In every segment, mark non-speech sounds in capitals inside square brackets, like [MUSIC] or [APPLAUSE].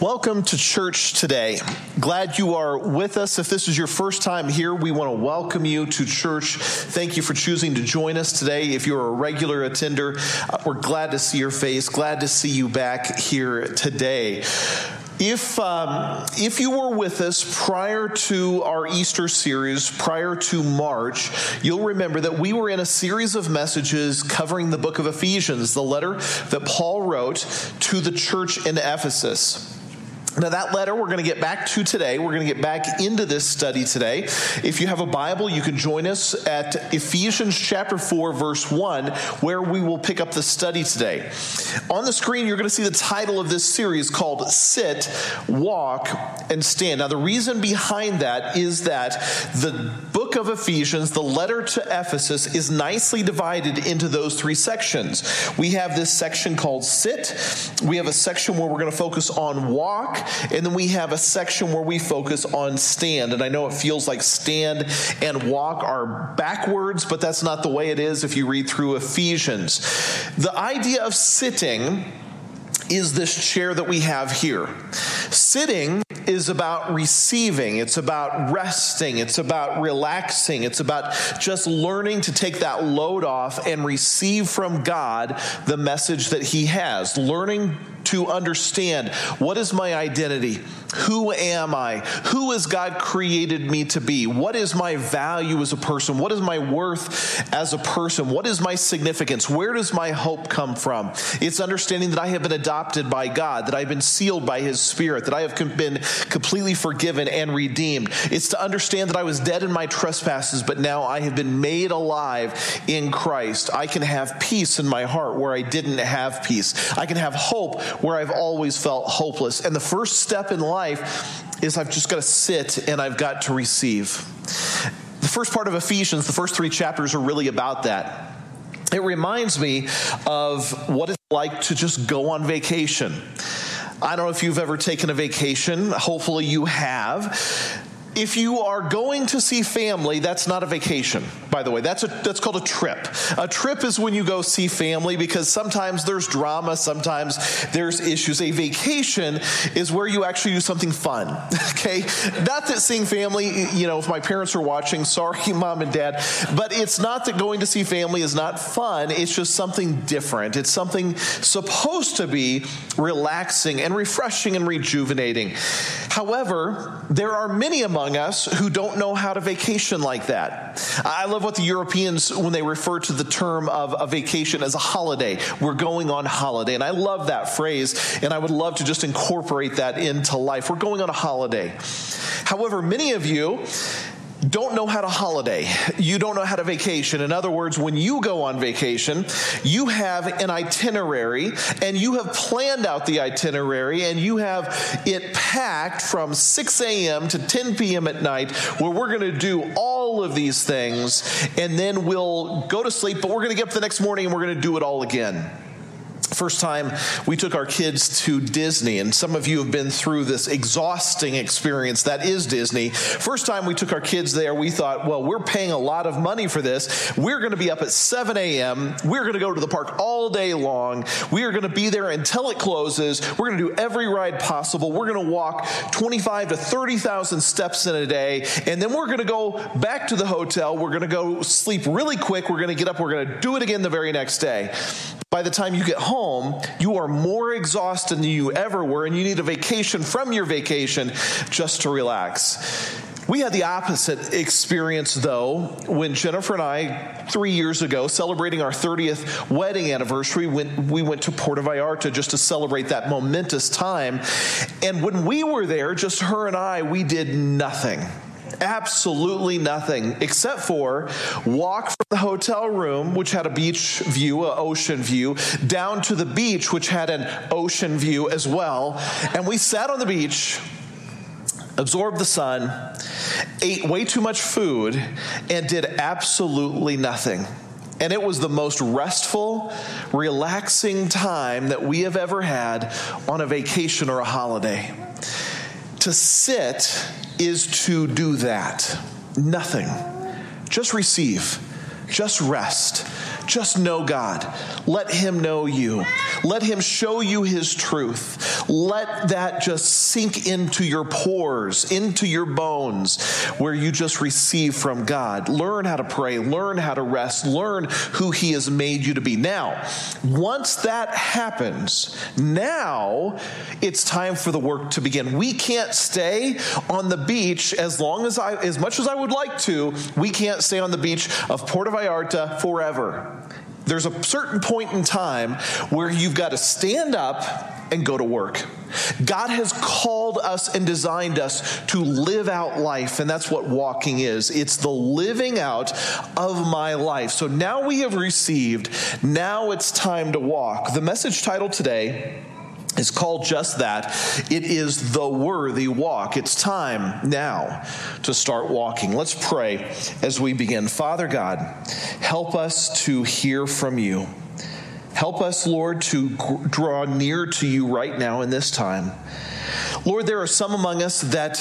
Welcome to church today. Glad you are with us. If this is your first time here, we want to welcome you to church. Thank you for choosing to join us today. If you're a regular attender, uh, we're glad to see your face, glad to see you back here today. If, um, if you were with us prior to our Easter series, prior to March, you'll remember that we were in a series of messages covering the book of Ephesians, the letter that Paul wrote to the church in Ephesus. Now, that letter we're going to get back to today. We're going to get back into this study today. If you have a Bible, you can join us at Ephesians chapter 4, verse 1, where we will pick up the study today. On the screen, you're going to see the title of this series called Sit, Walk, and Stand. Now, the reason behind that is that the book of Ephesians, the letter to Ephesus, is nicely divided into those three sections. We have this section called Sit, we have a section where we're going to focus on walk. And then we have a section where we focus on stand. And I know it feels like stand and walk are backwards, but that's not the way it is if you read through Ephesians. The idea of sitting is this chair that we have here. Sitting is about receiving, it's about resting, it's about relaxing, it's about just learning to take that load off and receive from God the message that He has. Learning to understand what is my identity? Who am I? Who has God created me to be? What is my value as a person? What is my worth as a person? What is my significance? Where does my hope come from? It's understanding that I have been adopted by God, that I've been sealed by His Spirit, that I have been completely forgiven and redeemed. It's to understand that I was dead in my trespasses, but now I have been made alive in Christ. I can have peace in my heart where I didn't have peace. I can have hope where I've always felt hopeless. And the first step in life is I've just got to sit and I've got to receive. The first part of Ephesians, the first three chapters are really about that. It reminds me of what it's like to just go on vacation. I don't know if you've ever taken a vacation. Hopefully, you have if you are going to see family, that's not a vacation, by the way. That's, a, that's called a trip. A trip is when you go see family because sometimes there's drama, sometimes there's issues. A vacation is where you actually do something fun, [LAUGHS] okay? Not that seeing family, you know, if my parents are watching, sorry, [LAUGHS] mom and dad, but it's not that going to see family is not fun. It's just something different. It's something supposed to be relaxing and refreshing and rejuvenating. However, there are many among among us who don't know how to vacation like that. I love what the Europeans, when they refer to the term of a vacation as a holiday, we're going on holiday. And I love that phrase, and I would love to just incorporate that into life. We're going on a holiday. However, many of you don't know how to holiday. You don't know how to vacation. In other words, when you go on vacation, you have an itinerary and you have planned out the itinerary and you have it packed from 6 a.m. to 10 p.m. at night where we're going to do all of these things and then we'll go to sleep, but we're going to get up the next morning and we're going to do it all again. First time we took our kids to Disney, and some of you have been through this exhausting experience that is Disney. First time we took our kids there, we thought, well, we're paying a lot of money for this. We're going to be up at 7 a.m. We're going to go to the park all day long. We are going to be there until it closes. We're going to do every ride possible. We're going to walk 25 to 30,000 steps in a day, and then we're going to go back to the hotel. We're going to go sleep really quick. We're going to get up. We're going to do it again the very next day. By the time you get home, you are more exhausted than you ever were, and you need a vacation from your vacation just to relax. We had the opposite experience, though, when Jennifer and I, three years ago, celebrating our 30th wedding anniversary, when we went to Puerto Vallarta just to celebrate that momentous time. And when we were there, just her and I, we did nothing absolutely nothing except for walk from the hotel room, which had a beach view, an ocean view, down to the beach, which had an ocean view as well. And we sat on the beach absorbed the sun, ate way too much food, and did absolutely nothing. And it was the most restful, relaxing time that we have ever had on a vacation or a holiday. To sit is to do that. Nothing. Just receive. Just rest. Just know God. Let Him know you. Let Him show you His truth. Let that just sink into your pores, into your bones, where you just receive from God. Learn how to pray, learn how to rest, learn who He has made you to be. Now, once that happens, now it's time for the work to begin. We can't stay on the beach as long as I, as much as I would like to, we can't stay on the beach of Puerto Vallarta forever. There's a certain point in time where you've got to stand up and go to work. God has called us and designed us to live out life, and that's what walking is. It's the living out of my life. So now we have received, now it's time to walk. The message title today is called just that. It is the worthy walk. It's time now to start walking. Let's pray as we begin. Father God, help us to hear from you. Help us, Lord, to draw near to you right now in this time. Lord, there are some among us that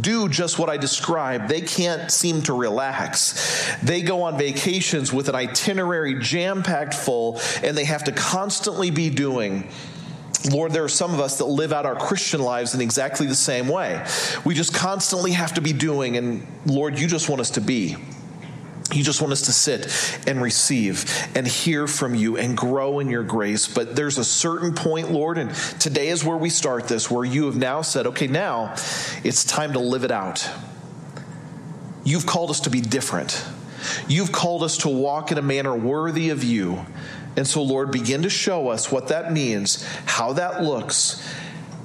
do just what I described. They can't seem to relax. They go on vacations with an itinerary jam packed full, and they have to constantly be doing Lord, there are some of us that live out our Christian lives in exactly the same way. We just constantly have to be doing, and Lord, you just want us to be. You just want us to sit and receive and hear from you and grow in your grace. But there's a certain point, Lord, and today is where we start this, where you have now said, okay, now it's time to live it out. You've called us to be different. You've called us to walk in a manner worthy of you. And so, Lord, begin to show us what that means, how that looks,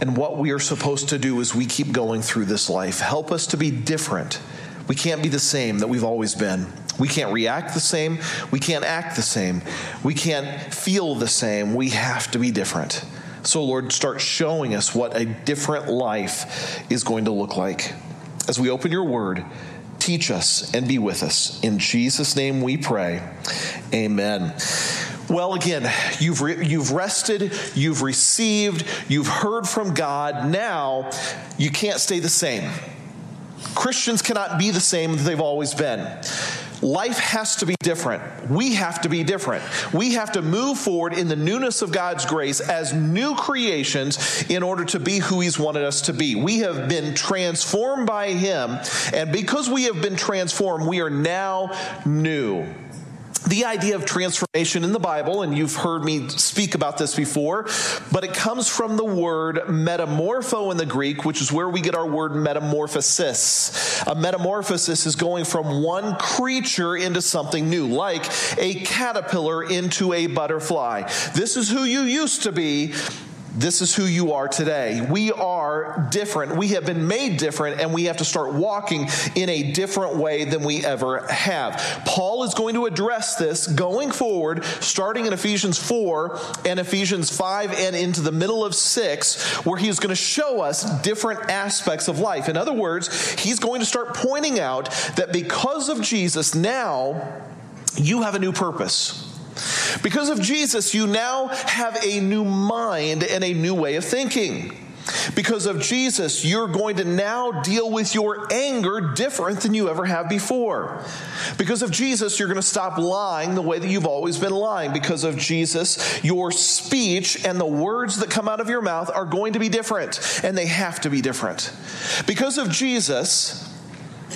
and what we are supposed to do as we keep going through this life. Help us to be different. We can't be the same that we've always been. We can't react the same. We can't act the same. We can't feel the same. We have to be different. So, Lord, start showing us what a different life is going to look like. As we open your word, teach us and be with us. In Jesus' name we pray. Amen. Well, again, you've, re- you've rested, you've received, you've heard from God. Now, you can't stay the same. Christians cannot be the same as they've always been. Life has to be different. We have to be different. We have to move forward in the newness of God's grace as new creations in order to be who He's wanted us to be. We have been transformed by Him, and because we have been transformed, we are now new the idea of transformation in the Bible, and you've heard me speak about this before, but it comes from the word metamorpho in the Greek, which is where we get our word metamorphosis. A metamorphosis is going from one creature into something new, like a caterpillar into a butterfly. This is who you used to be, this is who you are today. We are different. We have been made different, and we have to start walking in a different way than we ever have. Paul is going to address this going forward, starting in Ephesians 4 and Ephesians 5 and into the middle of 6, where he's going to show us different aspects of life. In other words, he's going to start pointing out that because of Jesus, now you have a new purpose. Because of Jesus, you now have a new mind and a new way of thinking. Because of Jesus, you're going to now deal with your anger different than you ever have before. Because of Jesus, you're going to stop lying the way that you've always been lying. Because of Jesus, your speech and the words that come out of your mouth are going to be different, and they have to be different. Because of Jesus,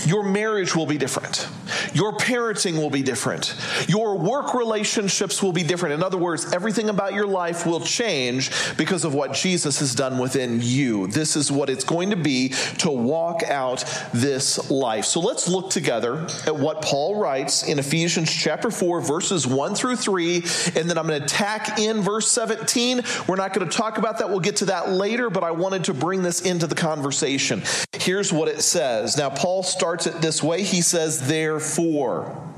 your marriage will be different. Your parenting will be different. Your work relationships will be different. In other words, everything about your life will change because of what Jesus has done within you. This is what it's going to be to walk out this life. So let's look together at what Paul writes in Ephesians chapter 4, verses 1 through 3. And then I'm going to tack in verse 17. We're not going to talk about that. We'll get to that later, but I wanted to bring this into the conversation. Here's what it says. Now, Paul starts it this way. He says, therefore.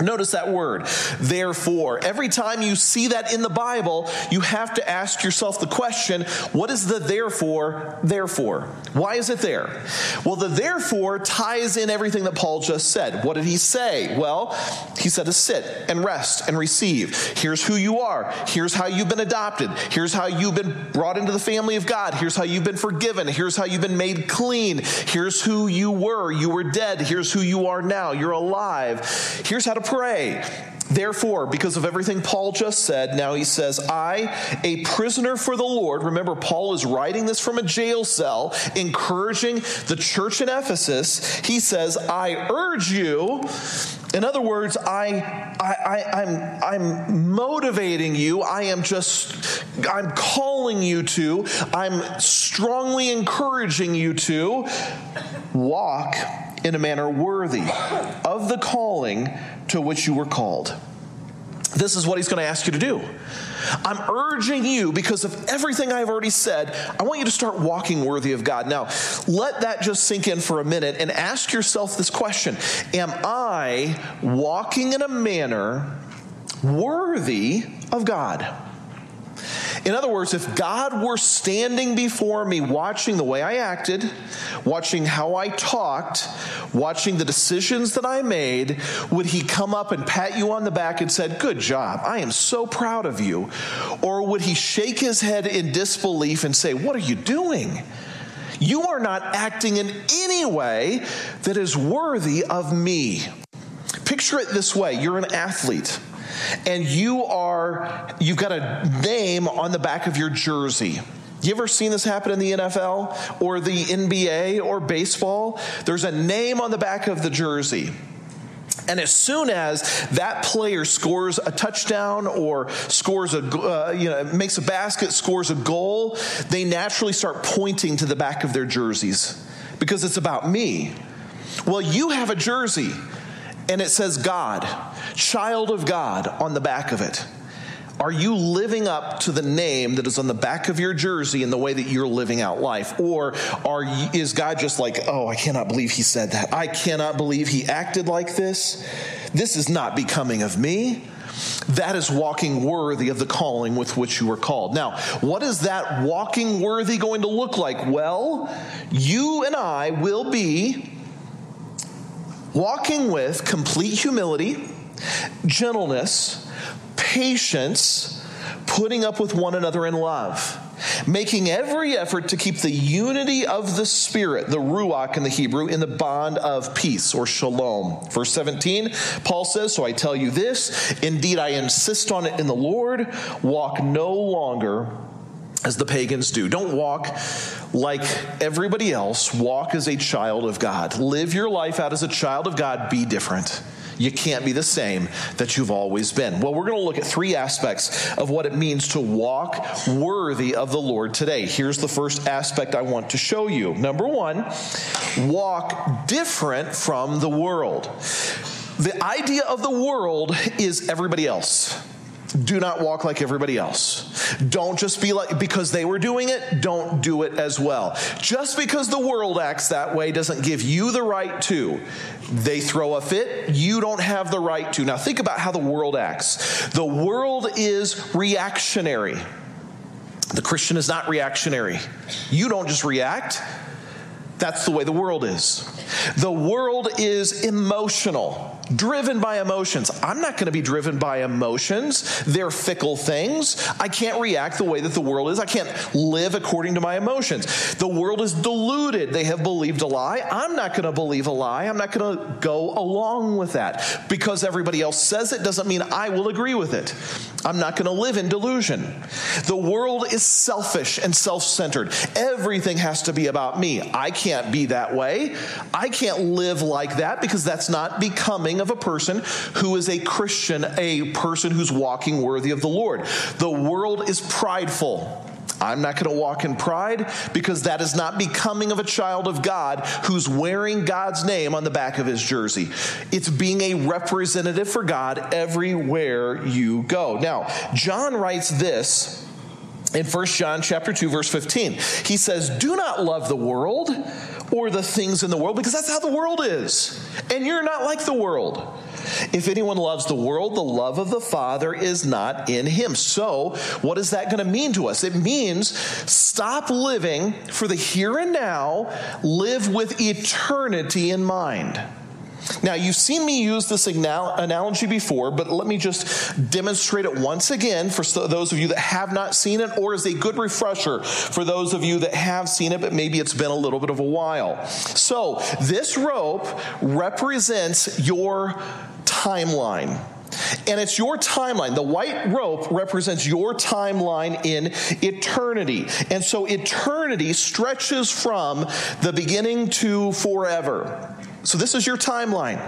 Notice that word, therefore. Every time you see that in the Bible, you have to ask yourself the question what is the therefore, therefore? Why is it there? Well, the therefore ties in everything that Paul just said. What did he say? Well, he said to sit and rest and receive. Here's who you are. Here's how you've been adopted. Here's how you've been brought into the family of God. Here's how you've been forgiven. Here's how you've been made clean. Here's who you were. You were dead. Here's who you are now. You're alive. Here's how to pray. Therefore, because of everything Paul just said, now he says, I, a prisoner for the Lord, remember, Paul is writing this from a jail cell, encouraging the church in Ephesus. He says, I urge you, in other words, I, I, I'm, I'm motivating you. I am just, I'm calling you to, I'm strongly encouraging you to walk in a manner worthy of the calling to which you were called. This is what he's going to ask you to do. I'm urging you, because of everything I've already said, I want you to start walking worthy of God. Now, let that just sink in for a minute and ask yourself this question Am I walking in a manner worthy of God? In other words, if God were standing before me, watching the way I acted, watching how I talked, watching the decisions that I made, would he come up and pat you on the back and said, "Good job. I am so proud of you." Or would he shake his head in disbelief and say, "What are you doing?" You are not acting in any way that is worthy of me. Picture it this way you're an athlete and you are you've got a name on the back of your jersey. You ever seen this happen in the NFL or the NBA or baseball? There's a name on the back of the jersey. And as soon as that player scores a touchdown or scores a, uh, you know, makes a basket, scores a goal, they naturally start pointing to the back of their jerseys because it's about me. Well, you have a jersey and it says God, child of God on the back of it. Are you living up to the name that is on the back of your jersey in the way that you're living out life? Or are you, is God just like, oh, I cannot believe he said that. I cannot believe he acted like this. This is not becoming of me. That is walking worthy of the calling with which you were called. Now, what is that walking worthy going to look like? Well, you and I will be walking with complete humility, gentleness, patience, putting up with one another in love, making every effort to keep the unity of the Spirit, the Ruach in the Hebrew, in the bond of peace or shalom. Verse 17, Paul says, So I tell you this, indeed I insist on it in the Lord, walk no longer as the pagans do. Don't walk like everybody else. Walk as a child of God. Live your life out as a child of God. Be different. You can't be the same that you've always been. Well, we're going to look at three aspects of what it means to walk worthy of the Lord today. Here's the first aspect I want to show you. Number one, walk different from the world. The idea of the world is everybody else do not walk like everybody else. Don't just be like, because they were doing it, don't do it as well. Just because the world acts that way doesn't give you the right to. They throw a fit, you don't have the right to. Now, think about how the world acts. The world is reactionary. The Christian is not reactionary. You don't just react, that's the way the world is. The world is emotional. Driven by emotions. I'm not going to be driven by emotions. They're fickle things. I can't react the way that the world is. I can't live according to my emotions. The world is deluded. They have believed a lie. I'm not going to believe a lie. I'm not going to go along with that. Because everybody else says it doesn't mean I will agree with it. I'm not going to live in delusion. The world is selfish and self centered. Everything has to be about me. I can't be that way. I can't live like that because that's not becoming of a person who is a Christian, a person who's walking worthy of the Lord. The world is prideful. I'm not going to walk in pride because that is not becoming of a child of God who's wearing God's name on the back of his jersey. It's being a representative for God everywhere you go. Now, John writes this in 1 John chapter 2 verse 15. He says, "Do not love the world or the things in the world because that's how the world is. And you're not like the world. If anyone loves the world, the love of the Father is not in him. So, what is that going to mean to us? It means stop living for the here and now, live with eternity in mind. Now, you've seen me use this analogy before, but let me just demonstrate it once again for those of you that have not seen it, or as a good refresher for those of you that have seen it, but maybe it's been a little bit of a while. So, this rope represents your timeline. And it's your timeline. The white rope represents your timeline in eternity. And so eternity stretches from the beginning to forever. So this is your timeline.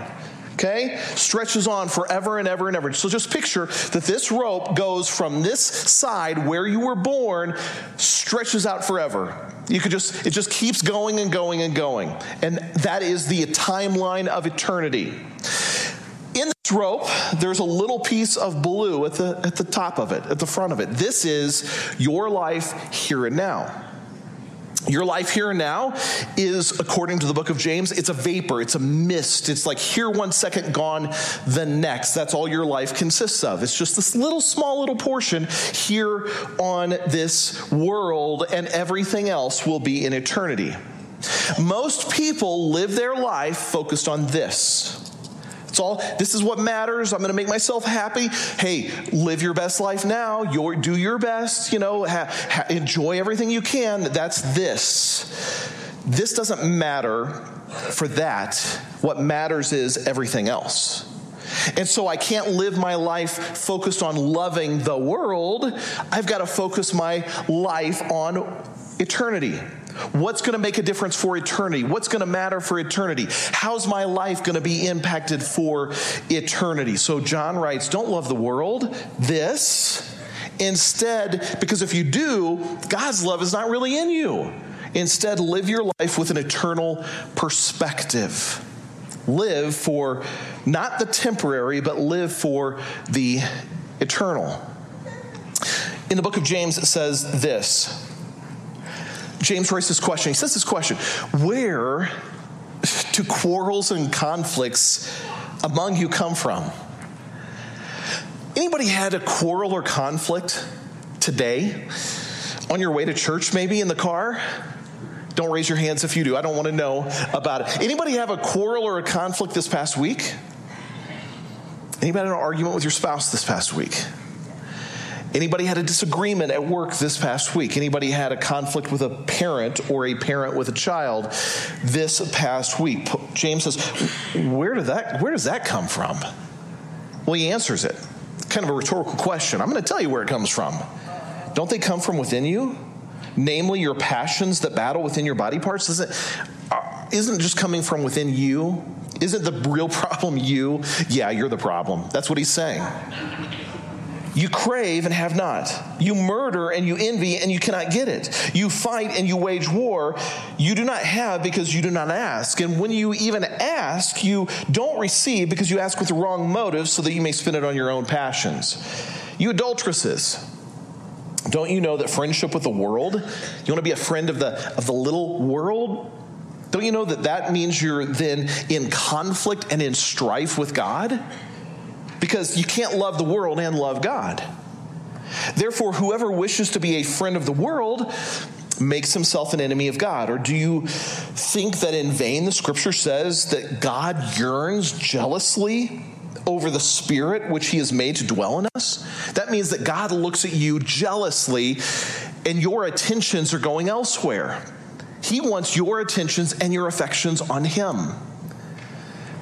Okay? Stretches on forever and ever and ever. So just picture that this rope goes from this side where you were born, stretches out forever. You could just, it just keeps going and going and going. And that is the timeline of eternity. In this rope, there's a little piece of blue at the, at the top of it, at the front of it. This is your life here and now. Your life here and now is, according to the book of James, it's a vapor, it's a mist. It's like here one second, gone the next. That's all your life consists of. It's just this little, small little portion here on this world, and everything else will be in eternity. Most people live their life focused on this. It's all, this is what matters. I'm going to make myself happy. Hey, live your best life now. Your, do your best, you know, ha, ha, enjoy everything you can. That's this. This doesn't matter for that. What matters is everything else. And so I can't live my life focused on loving the world. I've got to focus my life on eternity. What's going to make a difference for eternity? What's going to matter for eternity? How's my life going to be impacted for eternity? So John writes, Don't love the world, this. Instead, because if you do, God's love is not really in you. Instead, live your life with an eternal perspective. Live for not the temporary, but live for the eternal. In the book of James, it says this James writes this question. He says this question Where do quarrels and conflicts among you come from? Anybody had a quarrel or conflict today? On your way to church, maybe in the car? Don't raise your hands if you do. I don't want to know about it. Anybody have a quarrel or a conflict this past week? Anybody had an argument with your spouse this past week? Anybody had a disagreement at work this past week? Anybody had a conflict with a parent or a parent with a child this past week? James says, "Where did that where does that come from?" Well, he answers it. Kind of a rhetorical question. I'm going to tell you where it comes from. Don't they come from within you? Namely, your passions that battle within your body parts. Isn't uh, isn't just coming from within you? Isn't the real [LAUGHS] problem you? Yeah, you're the problem. That's what he's saying. You crave and have not. You murder and you envy and you cannot get it. You fight and you wage war. You do not have because you do not ask. And when you even ask, you don't receive because you ask with the wrong motives so that you may spend it on your own passions. You adulteresses. Don't you know that friendship with the world, you want to be a friend of the, of the little world? Don't you know that that means you're then in conflict and in strife with God? Because you can't love the world and love God. Therefore, whoever wishes to be a friend of the world makes himself an enemy of God? Or do you think that in vain the scripture says that God yearns jealously over the spirit which he has made to dwell in us? That means that God looks at you jealously and your attentions are going elsewhere. He wants your attentions and your affections on him.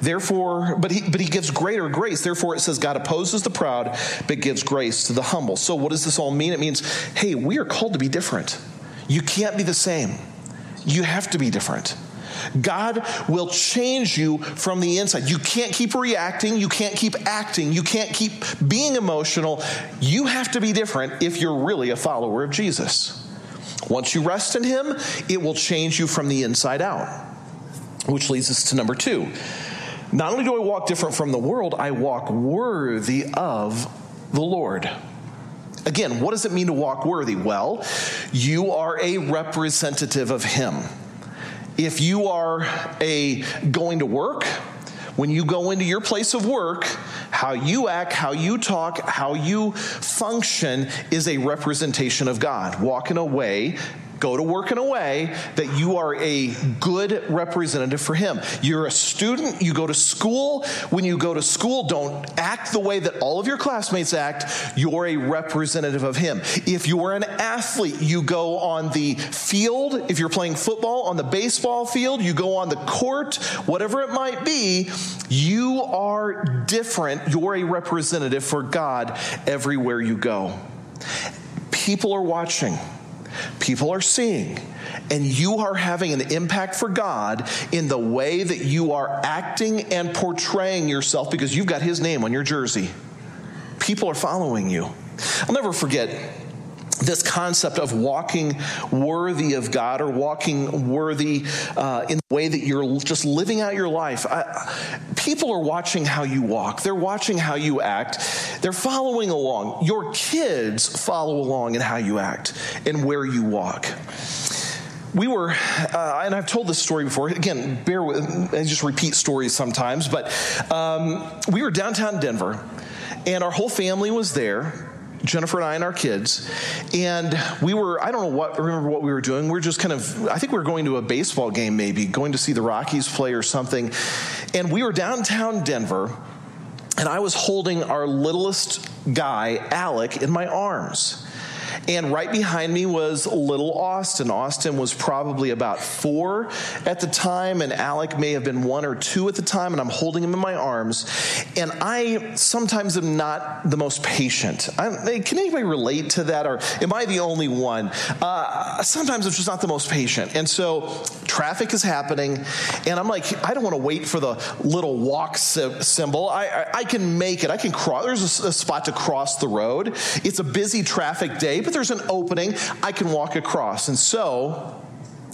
Therefore, but he, but he gives greater grace. Therefore, it says God opposes the proud, but gives grace to the humble. So, what does this all mean? It means, hey, we are called to be different. You can't be the same. You have to be different. God will change you from the inside. You can't keep reacting. You can't keep acting. You can't keep being emotional. You have to be different if you're really a follower of Jesus. Once you rest in Him, it will change you from the inside out. Which leads us to number two. Not only do I walk different from the world, I walk worthy of the Lord. Again, what does it mean to walk worthy? Well, you are a representative of Him. If you are a going to work, when you go into your place of work, how you act, how you talk, how you function is a representation of God. Walking away go to work in a way that you are a good representative for Him. You're a student, you go to school. When you go to school, don't act the way that all of your classmates act. You're a representative of Him. If you're an athlete, you go on the field. If you're playing football, on the baseball field, you go on the court, whatever it might be, you are different. You're a representative for God everywhere you go. People are watching. People are seeing, and you are having an impact for God in the way that you are acting and portraying yourself because you've got His name on your jersey. People are following you. I'll never forget this concept of walking worthy of God or walking worthy uh, in the way that you're just living out your life. I, people are watching how you walk, they're watching how you act, they're following along. Your kids follow along in how you act and where you walk. We were, uh, and I've told this story before. Again, bear with, I just repeat stories sometimes, but um, we were downtown Denver, and our whole family was there Jennifer and I and our kids, and we were, I don't know what, remember what we were doing. We were just kind of, I think we were going to a baseball game maybe, going to see the Rockies play or something. And we were downtown Denver, and I was holding our littlest guy, Alec, in my arms. And right behind me was little Austin. Austin was probably about four at the time, and Alec may have been one or two at the time, and I'm holding him in my arms. And I sometimes am not the most patient. I, can anybody relate to that, or am I the only one? Uh, sometimes I'm just not the most patient. And so traffic is happening, and I'm like, I don't want to wait for the little walk symbol. I, I, I can make it. I can cross. There's a, a spot to cross the road. It's a busy traffic day, but there's an opening, I can walk across. And so,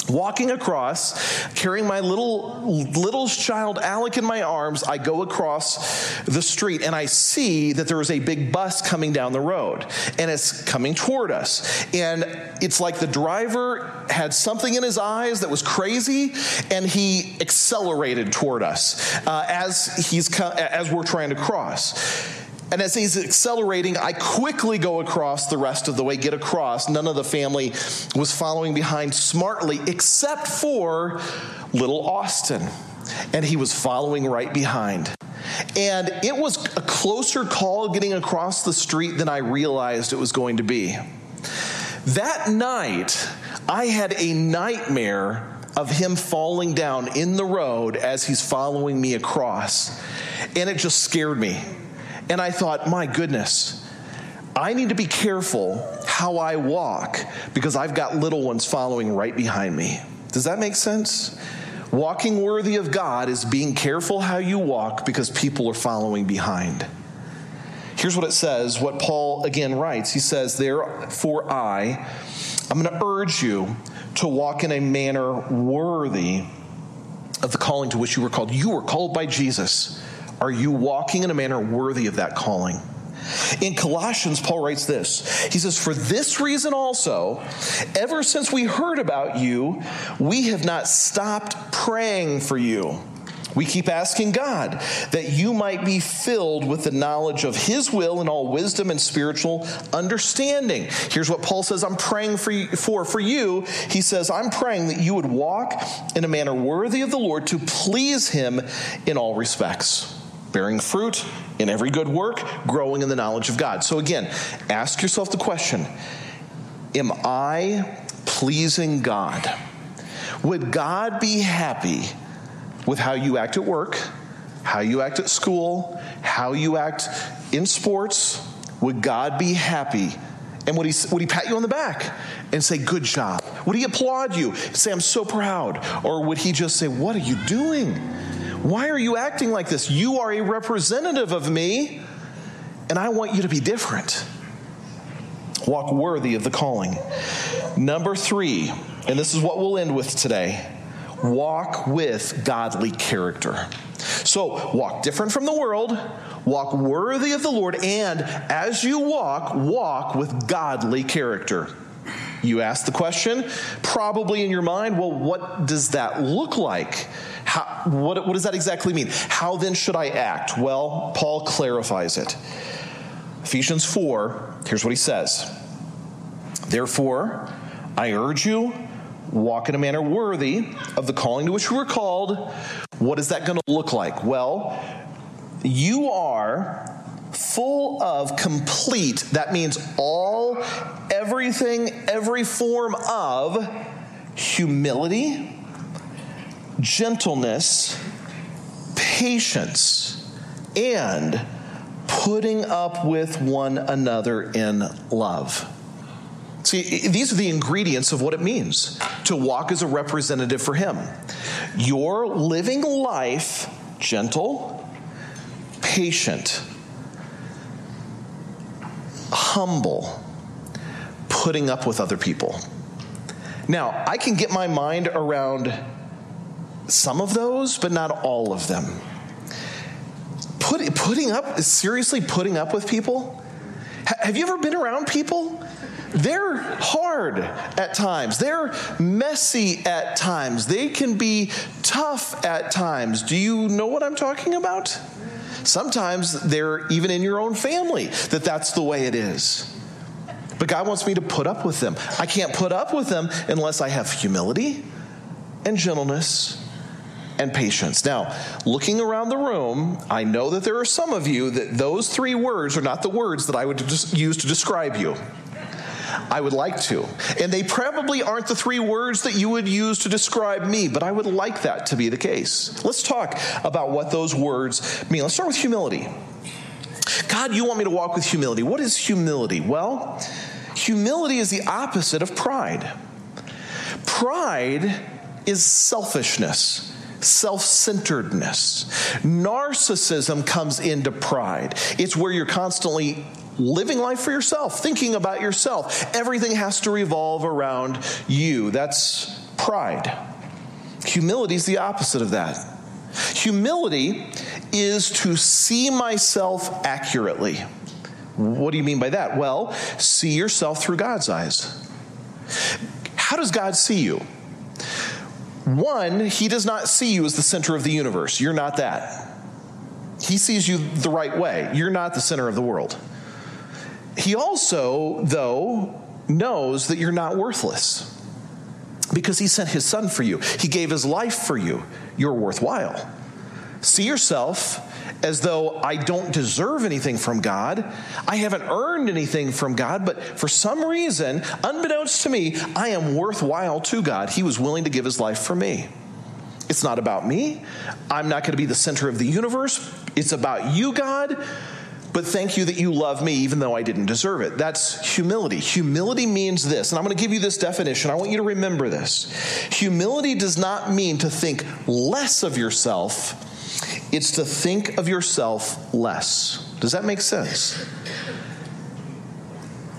walking across carrying my little little child alec in my arms i go across the street and i see that there is a big bus coming down the road and it's coming toward us and it's like the driver had something in his eyes that was crazy and he accelerated toward us uh, as he's as we're trying to cross and as he's accelerating, I quickly go across the rest of the way, get across. None of the family was following behind smartly, except for little Austin. And he was following right behind. And it was a closer call getting across the street than I realized it was going to be. That night, I had a nightmare of him falling down in the road as he's following me across. And it just scared me. And I thought, my goodness, I need to be careful how I walk because I've got little ones following right behind me. Does that make sense? Walking worthy of God is being careful how you walk because people are following behind. Here's what it says, what Paul again writes. He says, Therefore, I, I'm going to urge you to walk in a manner worthy of the calling to which you were called. You were called by Jesus are you walking in a manner worthy of that calling? In Colossians, Paul writes this. He says, For this reason also, ever since we heard about you, we have not stopped praying for you. We keep asking God that you might be filled with the knowledge of His will and all wisdom and spiritual understanding. Here's what Paul says I'm praying for you, for, for you. He says, I'm praying that you would walk in a manner worthy of the Lord to please Him in all respects, bearing fruit in every good work, growing in the knowledge of God. So again, ask yourself the question Am I pleasing God? Would God be happy? with how you act at work, how you act at school, how you act in sports, would God be happy? And would he, would he pat you on the back and say, Good job? Would he applaud you, say, I'm so proud? Or would he just say, What are you doing? Why are you acting like this? You are a representative of me, and I want you to be different. Walk worthy of the calling. Number three, and this is what we'll end with today walk with godly character. So, walk different from the world, walk worthy of the Lord, and as you walk, walk with godly character. You ask the question, probably in your mind, well, what does that look like? How, what, what does that exactly mean? How then should I act? Well, Paul clarifies it. Ephesians 4, here's what he says Therefore, I urge you walk in a manner worthy of the calling to which you were called. What is that going to look like? Well, you are full of complete, that means all, everything, every form of humility, gentleness, patience, and putting up with one another in love. See, these are the ingredients of what it means to walk as a representative for Him. You're living life gentle, patient, humble, putting up with other people. Now, I can get my mind around some of those, but not all of them. Put, putting up, seriously, putting up with people? Have you ever been around people they're hard at times. They're messy at times. They can be tough at times. Do you know what I'm talking about? Sometimes they're even in your own family that that's the way it is. But God wants me to put up with them. I can't put up with them unless I have humility and gentleness and patience. Now, looking around the room, I know that there are some of you that those three words are not the words that I would use to describe you. I would like to. And they probably aren't the three words that you would use to describe me, but I would like that to be the case. Let's talk about what those words mean. Let's start with humility. God, you want me to walk with humility. What is humility? Well, humility is the opposite of pride. Pride is selfishness self centeredness. Narcissism comes into pride. It's where you're constantly living life for yourself, thinking about yourself. Everything has to revolve around you. That's pride. Humility is the opposite of that. Humility is to see myself accurately. What do you mean by that? Well, see yourself through God's eyes. How does God see you? One, He does not see you as the center of the universe. You're not that. He sees you the right way. You're not the center of the world. He also, though, knows that you're not worthless because he sent his son for you. He gave his life for you. You're worthwhile. See yourself as though I don't deserve anything from God. I haven't earned anything from God, but for some reason, unbeknownst to me, I am worthwhile to God. He was willing to give his life for me. It's not about me. I'm not going to be the center of the universe. It's about you, God but thank you that you love me even though I didn't deserve it. That's humility. Humility means this, and I'm going to give you this definition. I want you to remember this. Humility does not mean to think less of yourself, it's to think of yourself less. Does that make sense?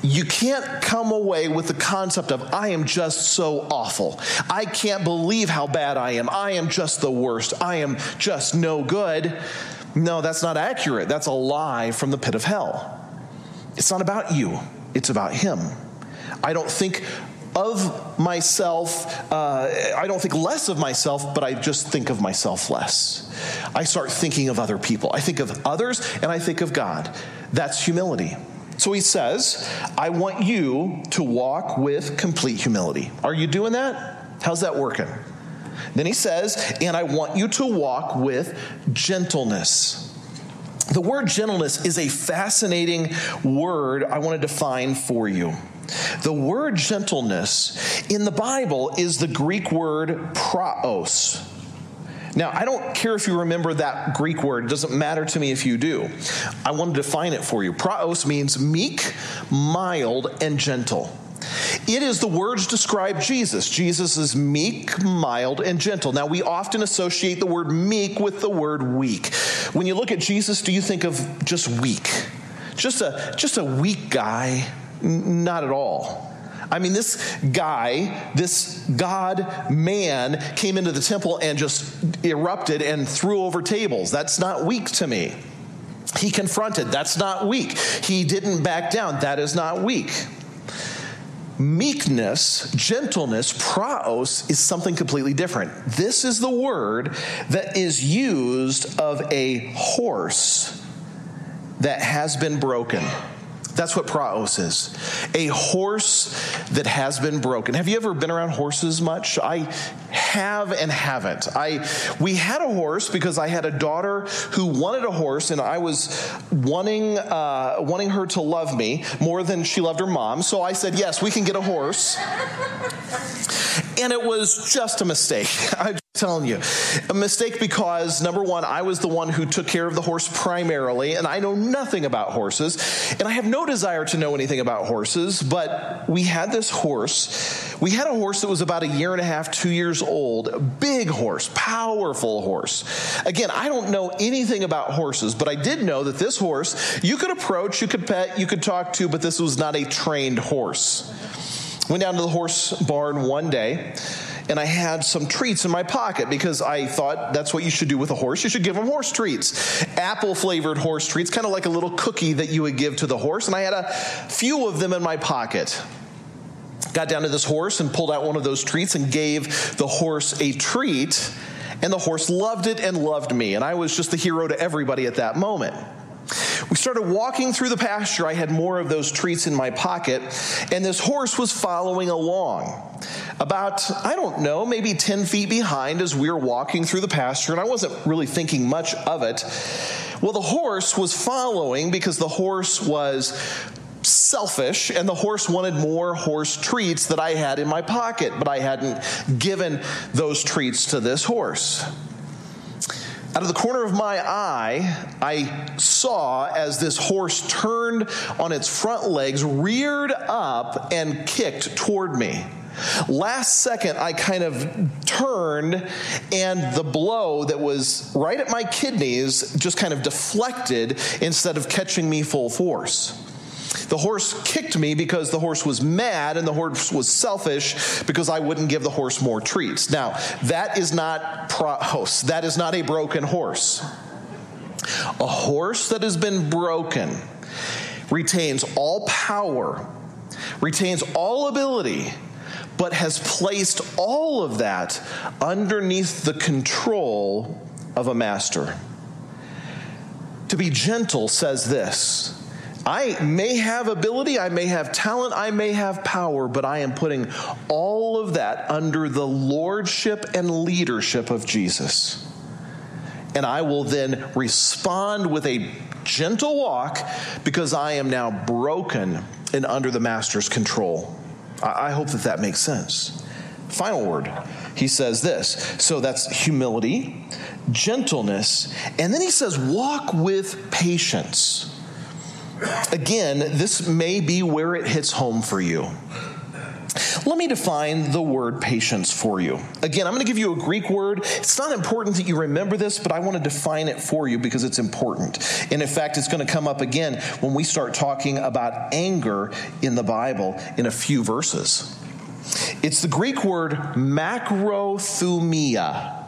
you can't come away with the concept of, I am just so awful. I can't believe how bad I am. I am just the worst. I am just no good. No, that's not accurate. That's a lie from the pit of hell. It's not about you, it's about Him. I don't think of myself, uh, I don't think less of myself, but I just think of myself less. I start thinking of other people. I think of others and I think of God. That's humility. So he says, I want you to walk with complete humility. Are you doing that? How's that working? Then he says, and I want you to walk with gentleness. The word gentleness is a fascinating word I want to define for you. The word gentleness in the Bible is the Greek word praos. Now, I don't care if you remember that Greek word, it doesn't matter to me if you do. I want to define it for you. Praos means meek, mild, and gentle. It is the words describe Jesus. Jesus is meek, mild, and gentle. Now, we often associate the word meek with the word weak. When you look at Jesus, do you think of just weak? Just a, just a weak guy? Not at all. I mean, this guy, this God man, came into the temple and just erupted and threw over tables. That's not weak to me. He confronted. That's not weak. He didn't back down. That is not weak. Meekness, gentleness, praos, is something completely different. This is the word that is used of a horse that has been broken. That's what praos is. A horse that has been broken. Have you ever been around horses much? I have and haven't. I we had a horse because I had a daughter who wanted a horse, and I was wanting uh, wanting her to love me more than she loved her mom. So I said, "Yes, we can get a horse." And it was just a mistake. [LAUGHS] I'm telling you. A mistake because, number one, I was the one who took care of the horse primarily, and I know nothing about horses, and I have no desire to know anything about horses, but we had this horse. We had a horse that was about a year and a half, two years old, big horse, powerful horse. Again, I don't know anything about horses, but I did know that this horse you could approach, you could pet, you could talk to, but this was not a trained horse. Went down to the horse barn one day and I had some treats in my pocket because I thought that's what you should do with a horse. You should give them horse treats. Apple flavored horse treats, kind of like a little cookie that you would give to the horse. And I had a few of them in my pocket. Got down to this horse and pulled out one of those treats and gave the horse a treat. And the horse loved it and loved me. And I was just the hero to everybody at that moment. We started walking through the pasture. I had more of those treats in my pocket, and this horse was following along. About, I don't know, maybe 10 feet behind as we were walking through the pasture, and I wasn't really thinking much of it. Well, the horse was following because the horse was selfish and the horse wanted more horse treats that I had in my pocket, but I hadn't given those treats to this horse. Out of the corner of my eye, I saw as this horse turned on its front legs, reared up, and kicked toward me. Last second, I kind of turned, and the blow that was right at my kidneys just kind of deflected instead of catching me full force. The horse kicked me because the horse was mad and the horse was selfish because I wouldn't give the horse more treats. Now, that is not praos. That is not a broken horse. A horse that has been broken retains all power, retains all ability, but has placed all of that underneath the control of a master. To be gentle says this I may have ability, I may have talent, I may have power, but I am putting all of that under the lordship and leadership of Jesus. And I will then respond with a gentle walk because I am now broken and under the master's control. I hope that that makes sense. Final word. He says this. So that's humility, gentleness, and then he says, walk with patience. Again, this may be where it hits home for you. Let me define the word patience for you. Again, I'm going to give you a Greek word. It's not important that you remember this, but I want to define it for you because it's important. And in fact, it's going to come up again when we start talking about anger in the Bible in a few verses. It's the Greek word macrothumia.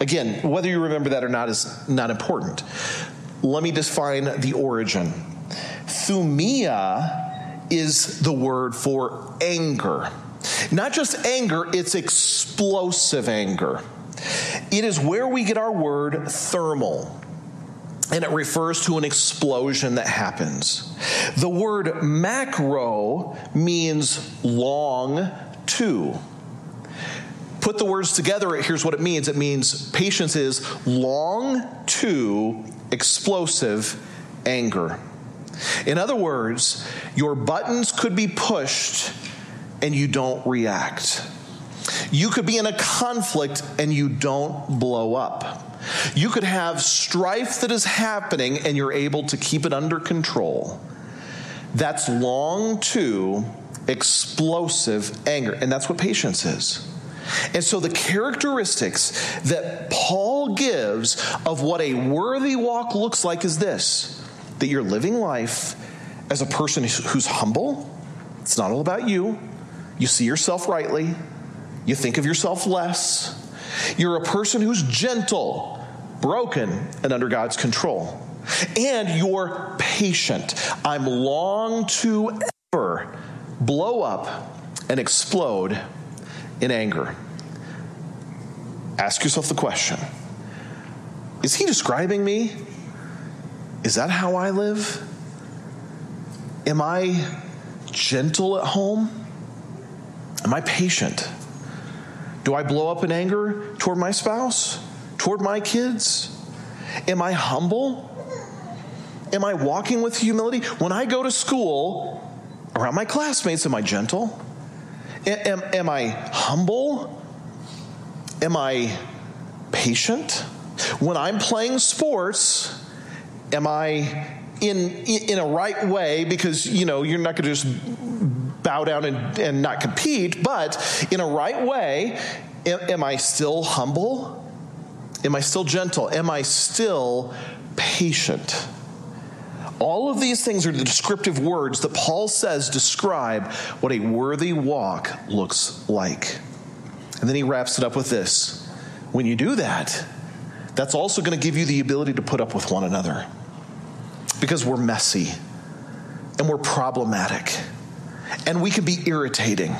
Again, whether you remember that or not is not important. Let me define the origin. Thumia is the word for anger. Not just anger, it's explosive anger. It is where we get our word thermal and it refers to an explosion that happens. The word macro means long to. Put the words together, here's what it means it means patience is long to explosive anger. In other words, your buttons could be pushed and you don't react. You could be in a conflict and you don't blow up. You could have strife that is happening and you're able to keep it under control. That's long to explosive anger. And that's what patience is. And so, the characteristics that Paul gives of what a worthy walk looks like is this that you're living life as a person who's humble. It's not all about you. You see yourself rightly, you think of yourself less. You're a person who's gentle, broken, and under God's control. And you're patient. I'm long to ever blow up and explode in anger. Ask yourself the question Is he describing me? Is that how I live? Am I gentle at home? Am I patient? Do I blow up in anger toward my spouse? Toward my kids? Am I humble? Am I walking with humility? When I go to school around my classmates, am I gentle? Am, am I humble? Am I patient? When I'm playing sports, am I in, in a right way? Because, you know, you're not going to just bow down and, and not compete, but in a right way, am, am I still humble? Am I still gentle? Am I still patient? All of these things are the descriptive words that Paul says describe what a worthy walk looks like. And then he wraps it up with this when you do that, that's also going to give you the ability to put up with one another because we're messy and we're problematic and we can be irritating.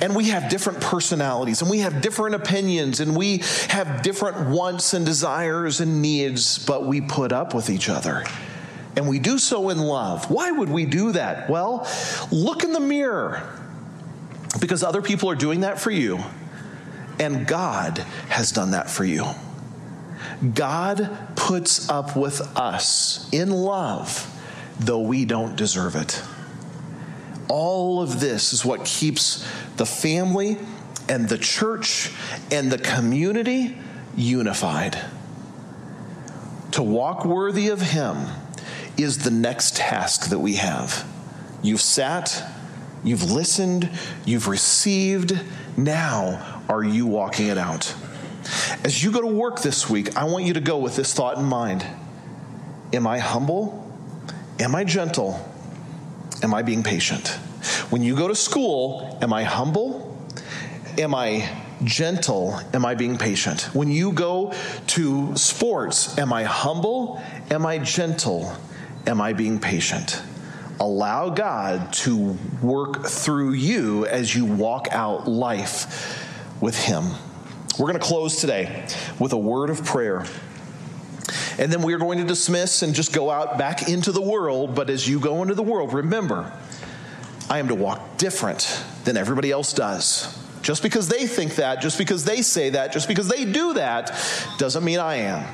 And we have different personalities and we have different opinions and we have different wants and desires and needs, but we put up with each other. And we do so in love. Why would we do that? Well, look in the mirror because other people are doing that for you, and God has done that for you. God puts up with us in love, though we don't deserve it. All of this is what keeps the family and the church and the community unified. To walk worthy of Him is the next task that we have. You've sat, you've listened, you've received. Now, are you walking it out? As you go to work this week, I want you to go with this thought in mind Am I humble? Am I gentle? Am I being patient? When you go to school, am I humble? Am I gentle? Am I being patient? When you go to sports, am I humble? Am I gentle? Am I being patient? Allow God to work through you as you walk out life with Him. We're going to close today with a word of prayer. And then we are going to dismiss and just go out back into the world. But as you go into the world, remember, I am to walk different than everybody else does. Just because they think that, just because they say that, just because they do that, doesn't mean I am.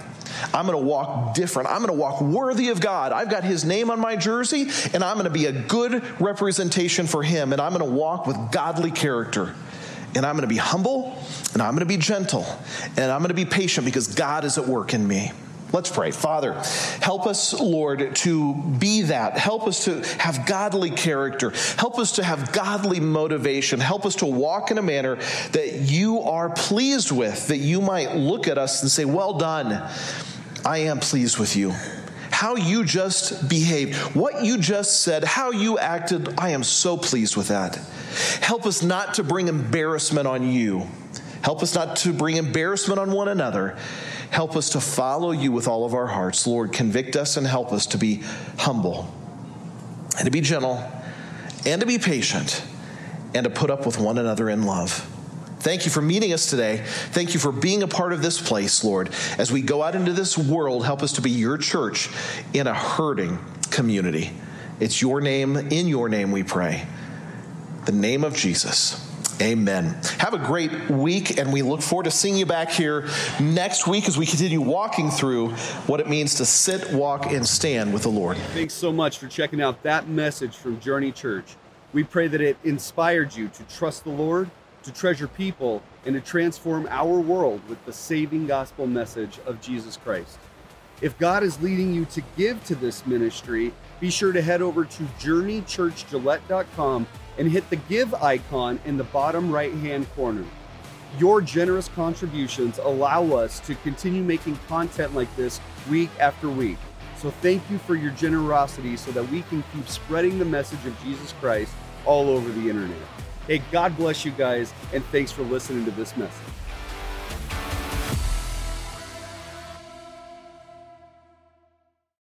I'm going to walk different. I'm going to walk worthy of God. I've got His name on my jersey, and I'm going to be a good representation for Him, and I'm going to walk with godly character. And I'm going to be humble, and I'm going to be gentle, and I'm going to be patient because God is at work in me. Let's pray. Father, help us, Lord, to be that. Help us to have godly character. Help us to have godly motivation. Help us to walk in a manner that you are pleased with, that you might look at us and say, Well done. I am pleased with you. How you just behaved, what you just said, how you acted, I am so pleased with that. Help us not to bring embarrassment on you. Help us not to bring embarrassment on one another. Help us to follow you with all of our hearts. Lord, convict us and help us to be humble and to be gentle and to be patient and to put up with one another in love. Thank you for meeting us today. Thank you for being a part of this place, Lord. As we go out into this world, help us to be your church in a hurting community. It's your name, in your name we pray. The name of Jesus. Amen. Have a great week, and we look forward to seeing you back here next week as we continue walking through what it means to sit, walk, and stand with the Lord. Thanks so much for checking out that message from Journey Church. We pray that it inspired you to trust the Lord, to treasure people, and to transform our world with the saving gospel message of Jesus Christ. If God is leading you to give to this ministry, be sure to head over to journeychurchgillette.com and hit the give icon in the bottom right hand corner. Your generous contributions allow us to continue making content like this week after week. So thank you for your generosity so that we can keep spreading the message of Jesus Christ all over the internet. Hey, God bless you guys, and thanks for listening to this message.